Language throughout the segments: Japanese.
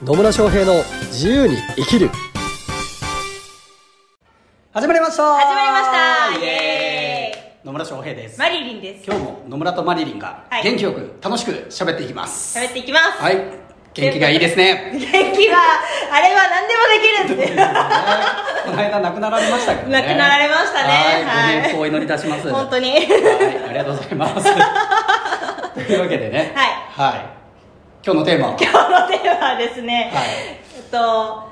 野村翔平の自由に生きる。始まりました。始まりました。イエーイ。野村翔平です。マリリンです。今日も野村とマリリンがはい。元気よく楽しく喋っていきます。喋っていきます。はい。元気がいいですね。元気はあれは何でもできるって。この間亡くなられましたけどね。亡くなられましたね。はい。はい。ご冥福をお祈りいたします。本当に。はい。ありがとうございます。というわけでね。はい。はい今日のテーマは？今日のテーマはですね、はい。えっと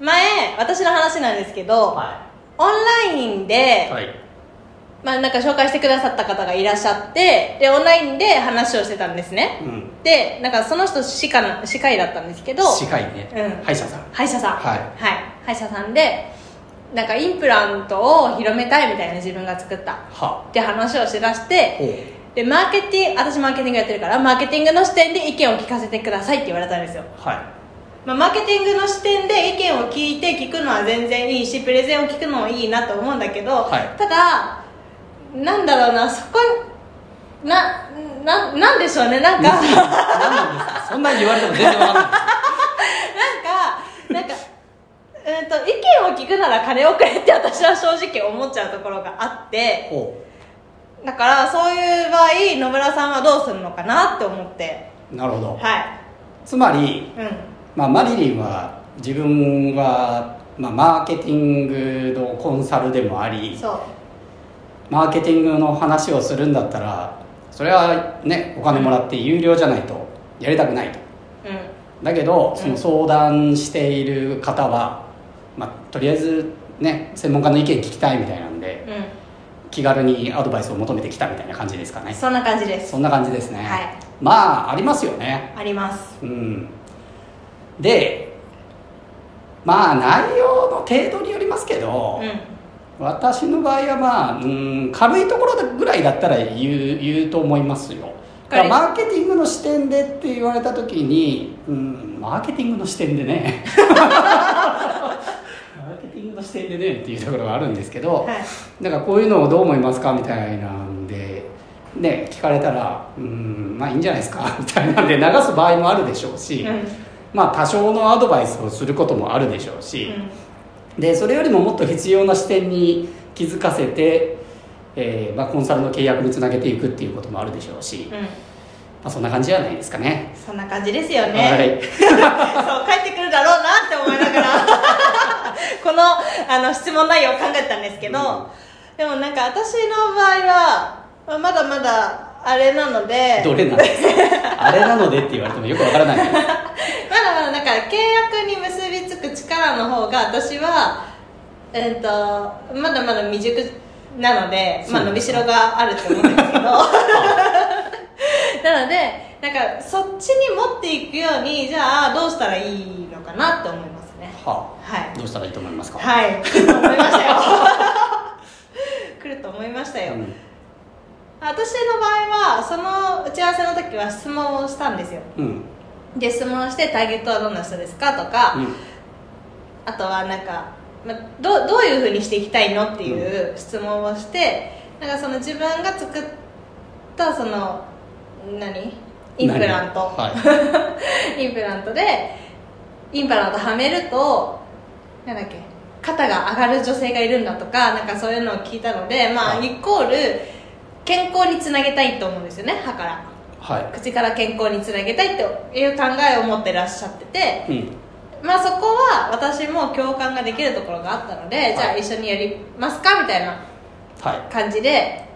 前私の話なんですけど、はオンラインで、いはい。まあ、なんか紹介してくださった方がいらっしゃってでオンラインで話をしてたんですね、うん。でなんかその人歯科の歯科医だったんですけど歯科医ね、うん。歯医者さん。歯医者さん。はい。歯医者さんでなんかインプラントを広めたいみたいな自分が作った。は。って話をしだしてでマーケティング私マーケティングやってるからマーケティングの視点で意見を聞かせてくださいって言われたんですよ、はい。まあ、マーケティングの視点で意見を聞いて聞くのは全然いいしプレゼンを聞くのもいいなと思うんだけど、はい。ただなんだろうなそこなななんでしょうねなんか。なんそんなん言われても全然わかんないなんかうんと意見を聞くなら金をくれって私は正直思っちゃうところがあってほだからそういう場合野村さんはどうするのかなって思って。うなるほど。はい。つまり、うん。まあ、マリリンは自分は、まあ、マーケティングのコンサルでもありそう。マーケティングの話をするんだったらそれはねお金もらって有料じゃないとやりたくないと。うん。だけどん。その相談している方は、まあ、とりあえずね専門家の意見聞きたいみたいなんでう気軽にアドバイスを求めてきたみたいな感じですかね。んそんな感じです。そんな感じですね、はい。まあありますよね。あります。うん。でまあ内容の程度によりますけど、うん。私の場合はまあうん軽いところぐらいだったら言う言うと思いますよ。だからマーケティングの視点でって言われた時にうんマーケティングの視点でね の視点でねっていうところがあるんですけど、はい。だからこういうのをどう思いますかみたいなんでね聞かれたらうんまあいいんじゃないですか みたいなんで流す場合もあるでしょうし、うん。まあ多少のアドバイスをすることもあるでしょうし、でそれよりももっと必要な視点に気づかせて、えーまあ、コンサルの契約につなげていくっていうこともあるでしょうし、まうん。うんあ、そんな感じじゃないですかね。そんな感じですよはね、い。そう帰ってくるだろうなって思いながらこのあの質問内容を考えたんですけど、でもなんか私の場合はまだまだあれなのでどれなんですかあれなのでって言われてもよくわからない まだまだなんか契約に結びつく力の方が私は、えっとまだまだ未熟なので、まあ、伸びしろがあると思うんですけど。なのでなんかそっちに持っていくようにじゃあどうしたらいいのかなって思いますねははい。あどうしたらいいと思いますか？はい。来ると思いましたよ。来ると思いましたよ、うん。私の場合はその打ち合わせの時は質問をしたんですよ。うん。で質問してターゲットはどんな人ですか？とか、うん。あとはなんか、ま、どどういうふうにしていきたいの？っていう質問をして、なんかその自分が作ったその何？インプラント、は インプラントでインプラントはめるとなんだっけ肩が上がる女性がいるんだとかなんかそういうのを聞いたのでまあ、はい。イコール健康につなげたいと思うんですよね歯から。はい。口から健康につなげたいっていう考えを持ってらっしゃっててうん。まあそこは私も共感ができるところがあったので、じゃあ一緒にやりますかみたいなはい。感じで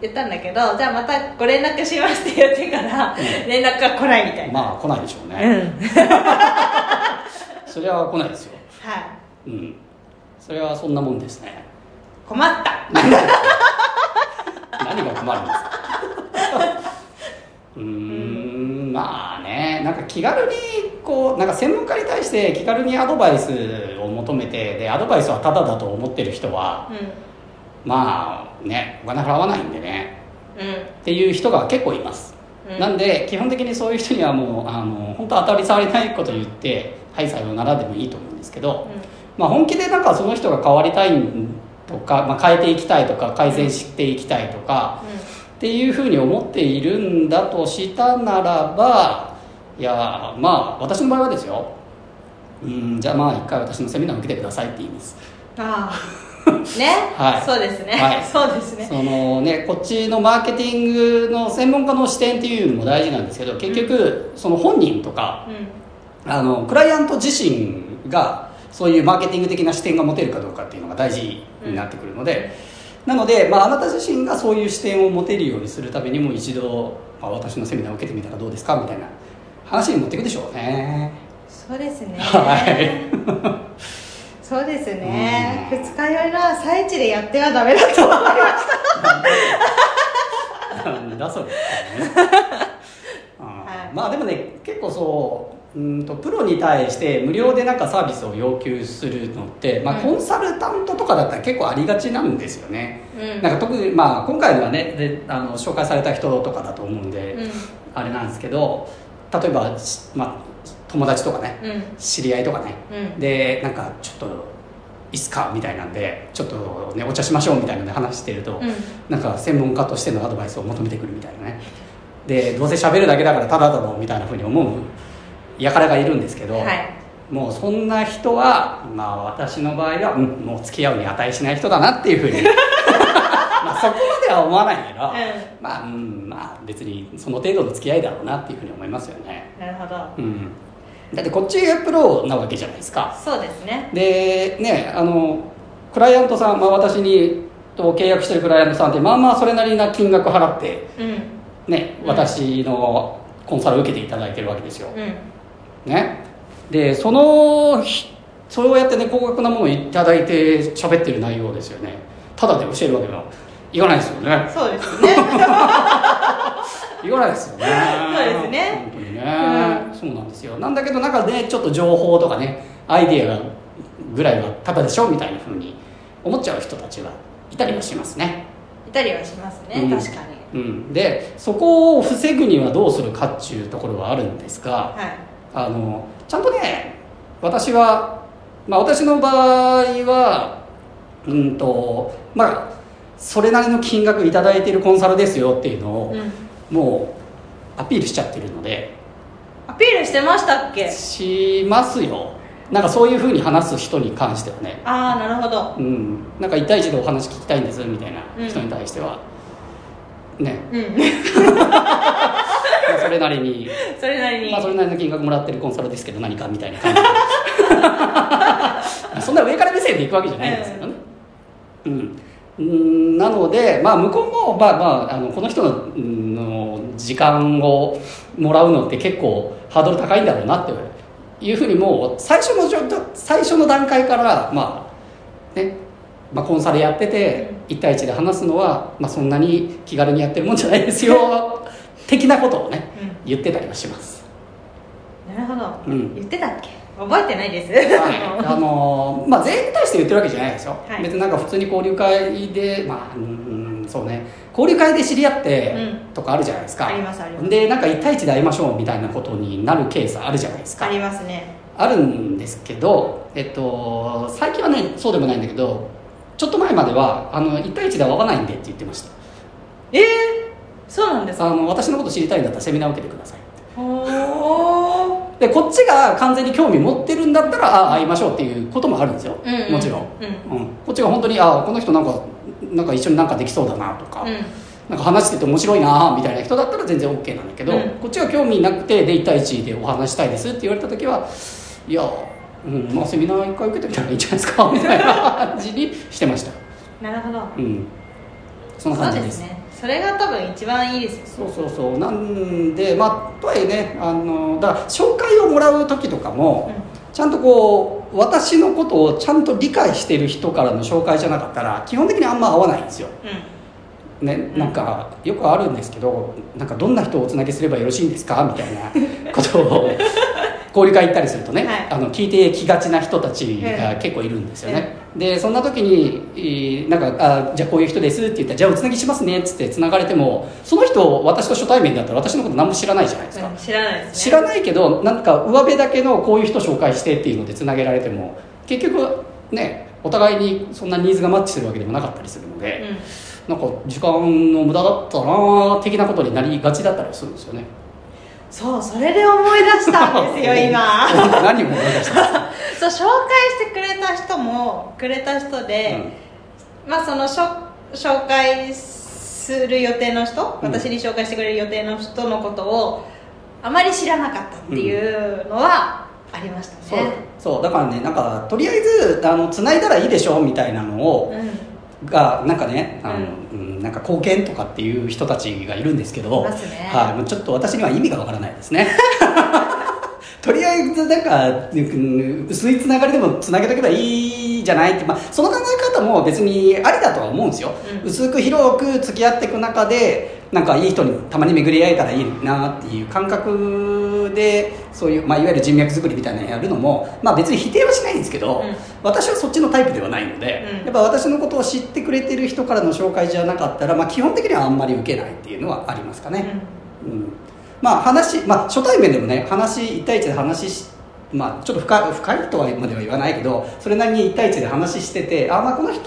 言言ったんだけどじゃあまたご連絡しますって言ってから連絡が来ないみたいな、まあ来ないでしょうね、うん。それは来ないですよ。はい。うん。それはそんなもんですね。困った。何が困るんですか？うーんまあねなんか気軽にこうなんか専門家に対して気軽にアドバイスを求めてでアドバイスはタダだと思ってる人はうまあねお金払わないんでね。んうん。っていう人が結構います、うん。なんで基本的にそういう人にはもうあの本当当たり障りないこと言って「はいさようなら」でもいいと思うんですけど、まあ、本気でなんかその人が変わりたいとか、まあ、変えていきたいとか改善していきたいとか、っていうふうに思っているんだとしたならばいやまあ私の場合はですよ。うんじゃあまあ一回私のセミナーを受けてくださいって言います。ああね、はい。そうですね、はい。そうですね。そのねこっちのマーケティングの専門家の視点っていうのも大事なんですけど結局その本人とかうん。あのクライアント自身がそういうマーケティング的な視点が持てるかどうかっていうのが大事になってくるので、なので、まあ、あなた自身がそういう視点を持てるようにするためにも一度、まあ、私のセミナーを受けてみたらどうですかみたいな話に持っていくでしょうね。そうですね。はいそうですね。うん。二日酔いの朝一でやってはダメだと思いました。なんだそれ、ね。はい。まあでもね結構そううんとプロに対して無料でなんかサービスを要求するのって、まあ、うん。コンサルタントとかだったら結構ありがちなんですよね、うん。なんか特に、まあ、今回のはねであの紹介された人とかだと思うんで、うん。あれなんですけど例えば、しまあ、友達とかねうん。知り合いとかね、うん。でなんかちょっといいっすか？みたいなんでちょっとねお茶しましょうみたいなので話してると、うん。なんか専門家としてのアドバイスを求めてくるみたいなね。でどうせ喋るだけだからただだろうみたいなふうに思う輩がいるんですけど、はい。もうそんな人はまあ私の場合は、うん、もう付き合うに値しない人だなっていうふうに。まあそこまでは思わないけど、うん。まあ、うん、まあ別にその程度の付き合いだろうなっていうふうに思いますよね、なるほど。うん、だってこっちがプロなわけじゃないですか。そうですね。でねあのクライアントさん、まあ、私にと契約してるクライアントさんってまあまあそれなりな金額払ってうん。ね、うん私のコンサルを受けていただいてるわけですよ、うん。ね。でそのひそうやってね高額なものをいただいて喋ってる内容ですよね。ただで教えるわけにはいかないですよね。そうですね 言わないですよね。そうですね。本当にね、そうなんですよ。なんだけどなんかねちょっと情報とかねアイディアがぐらいはただでしょみたいなふうに思っちゃう人たちはいたりはしますね。いたりはしますね、うん。確かに。うん、でそこを防ぐにはどうするかっていうところはあるんですがはい。あのちゃんとね私は、まあ、私の場合はうんとまあそれなりの金額いただいているコンサルですよっていうのを、うんもうアピールしちゃってるので。アピールしてましたっけ？しますよ。なんかそういうふうに話す人に関してはね。ああなるほど。うん。なんか1対1でお話聞きたいんですみたいなうん。人に対しては、ね。うん。まあそれなりに。それなりに、まあ、それなりの金額もらってるコンサルですけど何かみたいな感じで。そんな上から目線でいくわけじゃないんですけどね、うん。うんなので、まあ、向こうも、まあまあ、あのこの人の時間をもらうのって結構ハードル高いんだろうなっていうふうにもう最初の状最初の段階から、まあねまあ、コンサルやってて1対1で話すのは、まあ、そんなに気軽にやってるもんじゃないですよ的なことをね言ってたりはします。なるほど、うん。言ってたっけ？覚えてないです、はい、あのまあ全員に対して言ってるわけじゃないですよ、はい。別になんか普通に交流会でまあうんそうね。交流会で知り合ってうん。とかあるじゃないですか、ありますあります。でなんか1対1で会いましょうみたいなことになるケースあるじゃないですか。ありますね。あるんですけど、えっと、最近はねそうでもないんだけどちょっと前まではあの1対1では会わないんでって言ってました。えー、そうなんですか？あの私のこと知りたいんだったらセミナー受けてください。おーでこっちが完全に興味持ってるんだったらああ会いましょうっていうこともあるんですよ、うんうん。もちろん、うん。うん。こっちが本当にあこの人なんかなんか一緒になんかできそうだなとか、うん。なんか話してて面白いなみたいな人だったら全然 OK なんだけど、うん。こっちが興味なくてで1対1でお話したいですって言われた時はいや、うんまあ、セミナー一回受けてみたらいいんじゃないですかみたいな感じにしてました。なるほど。うん。そんな感じですねそれが多分一番いいですよ。そうそうそう。なんでまあとはいえねあのだから紹介をもらう時とかも、ちゃんとこう私のことをちゃんと理解してる人からの紹介じゃなかったら基本的にあんま合わないんですよ。うん。ね、なんかよくあるんですけどなんかどんな人をおつなぎすればよろしいんですか？みたいな ことを交流会行ったりするとね、はい。あの聞いてきがちな人たちが結構いるんですよね、でそんな時にえーなんかあ「じゃあこういう人です」って言ったら「じゃあおつなぎしますね」っつってつながれてもその人私と初対面だったら私のこと何も知らないじゃないですか、うん知らないですね。知らないけどなんか上辺だけのこういう人紹介してっていうのでつなげられても結局ねお互いにそんなニーズがマッチするわけでもなかったりするので、うん。なんか時間の無駄だったな的なことになりがちだったりするんですよねそうそれで思い出したんですよ 今。何を思い出した そう紹介してくれた人もくれた人で、まあそのしょ紹介する予定の人、うん。私に紹介してくれる予定の人のことをあまり知らなかったっていうのはありましたそうね、そうだからねなんかとりあえずあの繋いだらいいでしょみたいなのを、うんがなんかねあの、うん。なんか貢献とかっていう人たちがいるんですけど、ね。はい、もうちょっと私には意味がわからないですね。とりあえずなんかうん薄いつながりでもつなげとけばいいじゃないって、まあ、その考え方も別にありだとは思うんですよ、うん。薄く広く付き合っていく中でなんかいい人にたまに巡り会えたらいいなっていう感覚でそういう、まあ、いわゆる人脈作りみたいなのやるのも、まあ、別に否定はしないんですけど、うん。私はそっちのタイプではないので、うん。やっぱ私のことを知ってくれてる人からの紹介じゃなかったら、まあ、基本的にはあんまり受けないっていうのはありますかね、うん。まあ話、まあ、初対面でもね話1対1で話しまあ、ちょっと深い深いとはまでは言わないけどそれなりに1対1で話しててあ、まあ、この人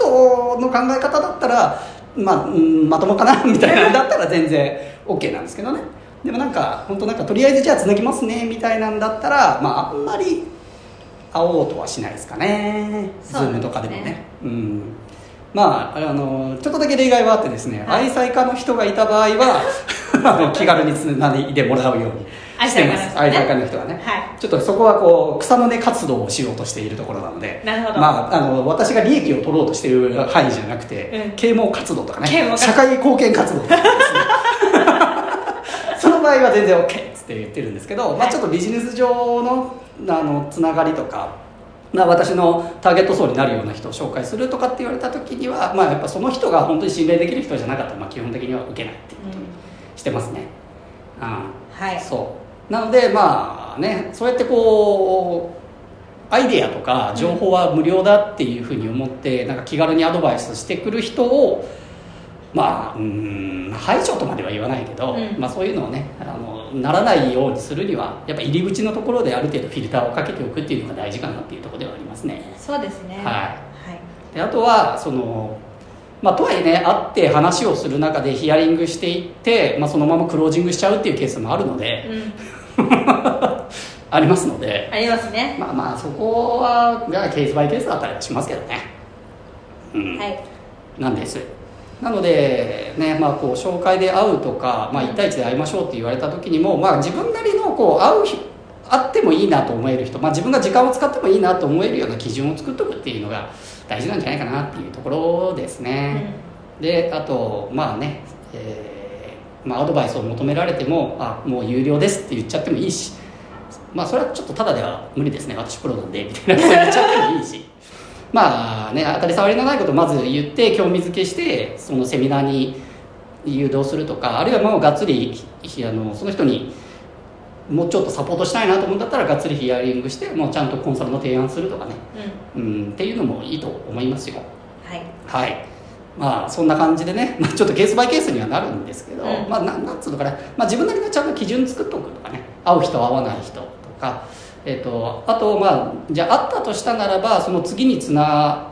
の考え方だったら、まあうん、まともかなみたいなのだったら全然 OK なんですけどねでもなんか本当なんかとりあえずじゃあつなぎますねみたいなんだったら、まあ、あんまり会おうとはしないですかね。ズームとかでもね。うん。まああのちょっとだけ例外はあってですね、はい。愛妻家の人がいた場合は あの気軽につないでもらうようにしてます。愛愛妻家の人はね、はい。ちょっとそこはこう草の根活動をしようとしているところなのでなるほど。まあ、あの私が利益を取ろうとしている範囲じゃなくて、うん。啓蒙活動とかね。社会貢献活動とかですね 場合は全然 OK っつって言ってるんですけど、まあ、ちょっとビジネス上のあのつながりとか、まあ、私のターゲット層になるような人を紹介するとかって言われた時には、まあ、やっぱその人が本当に信頼できる人じゃなかったら、まあ、基本的には受けないっていうことにしてますね。うんはい。そう。なのでまあねそうやってこうアイデアとか情報は無料だっていうふうに思って、なんか気軽にアドバイスしてくる人をまあうん排除とまでは言わないけど、うん。まあ、そういうのをねあのならないようにするにはやっぱ入り口のところである程度フィルターをかけておくっていうのが大事かなっていうところではありますね。そうですね。はい。であとはそのまあ、とはいえね会って話をする中でヒアリングしていって、まあ、そのままクロージングしちゃうっていうケースもあるので、うん、ありますのでありますね。まあまあそこはがケースバイケースだったりはしますけどね。うん、はい。なんですなのでねまあこう紹介で会うとか、まあ、1対1で会いましょうって言われた時にも、まあ、自分なりのこう会う日会ってもいいなと思える人、まあ、自分が時間を使ってもいいなと思えるような基準を作っておくっていうのが大事なんじゃないかなっていうところですね、であとまあね、えーまあ、アドバイスを求められてもあもう有料ですって言っちゃってもいいしまあそれはちょっとただでは無理ですね。私プロなんでみたいなこと言っちゃってもいいしまあね当たり障りのないことをまず言って興味づけしてそのセミナーに誘導するとかあるいはもうがっつりひあのその人にもうちょっとサポートしたいなと思うんだったらがっつりヒアリングしてもうちゃんとコンサルの提案するとかね、うん。うんうん、っていうのもいいと思いますよ。はい。はいまあそんな感じでね、まあ、ちょっとケースバイケースにはなるんですけど、うん。まあななんつうのかな、まあ、自分なりのちゃんと基準作っておくとかね。会う人会わない人とか、えっとあとまあじゃあ会ったとしたならばその次につな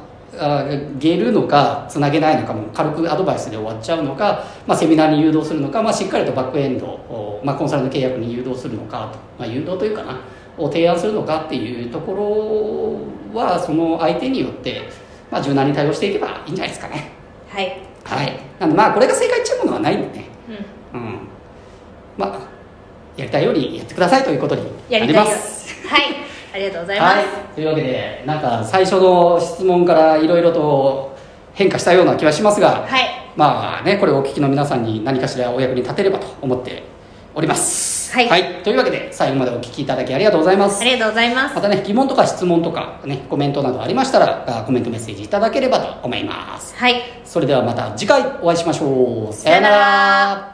げるのかつなげないのかも軽くアドバイスで終わっちゃうのか、まあ、セミナーに誘導するのか、まあ、しっかりとバックエンドを、まあ、コンサルの契約に誘導するのかと、まあ、誘導というかなを提案するのかっていうところはその相手によって、まあ、柔軟に対応していけばいいんじゃないですかね。はい。はい。なんでまあこれが正解っちゃうものはないんでね。うん。うん。まあやりたいようにやってくださいということになりますはいありがとうございます、はい、というわけでなんか最初の質問からいろいろと変化したような気はしますが、はい。まあねこれをお聞きの皆さんに何かしらお役に立てればと思っております。はい。というわけで最後までお聞きいただきありがとうございます。ありがとうございます。またね疑問とか質問とかねコメントなどありましたらあコメントメッセージいただければと思います。はい。それではまた次回お会いしましょう。さよなら